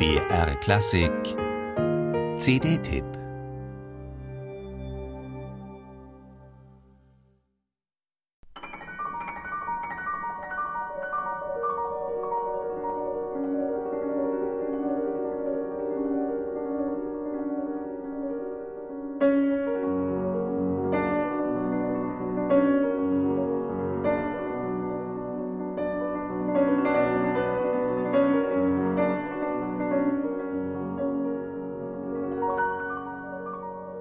BR Klassik. CD-Tipp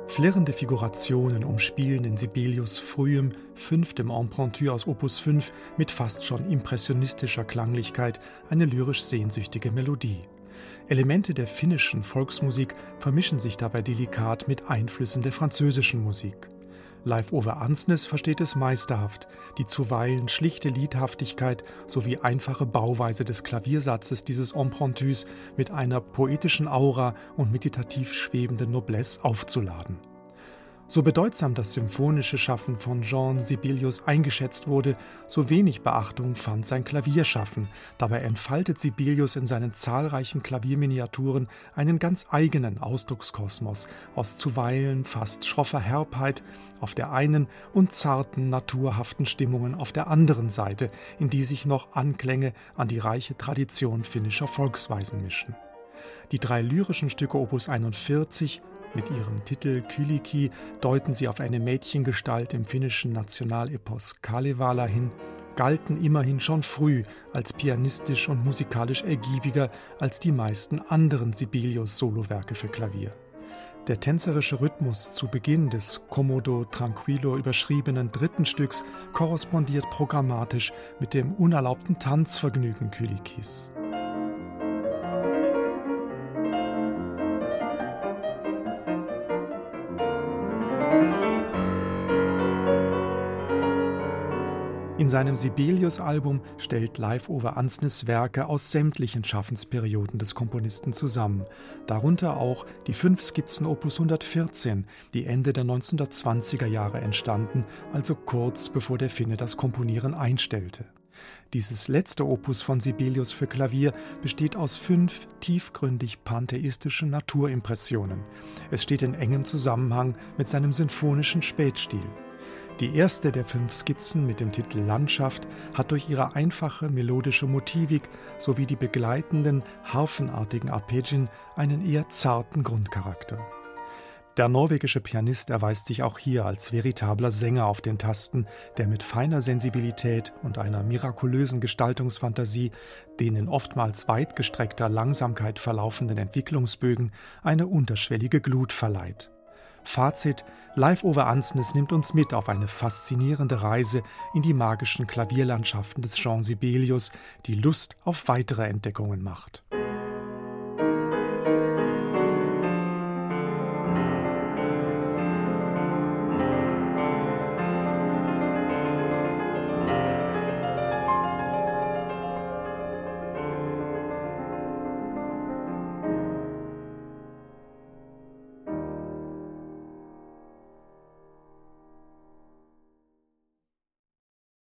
Flirrende Figurationen umspielen in Sibelius frühem, fünftem Empruntu aus Opus 5 mit fast schon impressionistischer Klanglichkeit eine lyrisch sehnsüchtige Melodie. Elemente der finnischen Volksmusik vermischen sich dabei delikat mit Einflüssen der französischen Musik. Live Over Ansnes versteht es meisterhaft, die zuweilen schlichte Liedhaftigkeit sowie einfache Bauweise des Klaviersatzes dieses Empruntüs mit einer poetischen Aura und meditativ schwebenden Noblesse aufzuladen. So bedeutsam das symphonische Schaffen von Jean Sibelius eingeschätzt wurde, so wenig Beachtung fand sein Klavierschaffen. Dabei entfaltet Sibelius in seinen zahlreichen Klavierminiaturen einen ganz eigenen Ausdruckskosmos aus zuweilen fast schroffer Herbheit auf der einen und zarten, naturhaften Stimmungen auf der anderen Seite, in die sich noch Anklänge an die reiche Tradition finnischer Volksweisen mischen. Die drei lyrischen Stücke Opus 41 mit ihrem Titel Kyliki deuten sie auf eine Mädchengestalt im finnischen Nationalepos Kalevala hin, galten immerhin schon früh als pianistisch und musikalisch ergiebiger als die meisten anderen Sibelius-Solowerke für Klavier. Der tänzerische Rhythmus zu Beginn des Commodo Tranquillo überschriebenen dritten Stücks korrespondiert programmatisch mit dem unerlaubten Tanzvergnügen Kylikis. In seinem Sibelius-Album stellt Live Over Ansnes Werke aus sämtlichen Schaffensperioden des Komponisten zusammen, darunter auch die fünf Skizzen Opus 114, die Ende der 1920er Jahre entstanden, also kurz bevor der Finne das Komponieren einstellte. Dieses letzte Opus von Sibelius für Klavier besteht aus fünf tiefgründig pantheistischen Naturimpressionen. Es steht in engem Zusammenhang mit seinem sinfonischen Spätstil. Die erste der fünf Skizzen mit dem Titel Landschaft hat durch ihre einfache melodische Motivik sowie die begleitenden harfenartigen Arpeggien einen eher zarten Grundcharakter. Der norwegische Pianist erweist sich auch hier als veritabler Sänger auf den Tasten, der mit feiner Sensibilität und einer mirakulösen Gestaltungsfantasie den in oftmals weit gestreckter Langsamkeit verlaufenden Entwicklungsbögen eine unterschwellige Glut verleiht. Fazit: Live over Ansnes nimmt uns mit auf eine faszinierende Reise in die magischen Klavierlandschaften des Jean Sibelius, die Lust auf weitere Entdeckungen macht.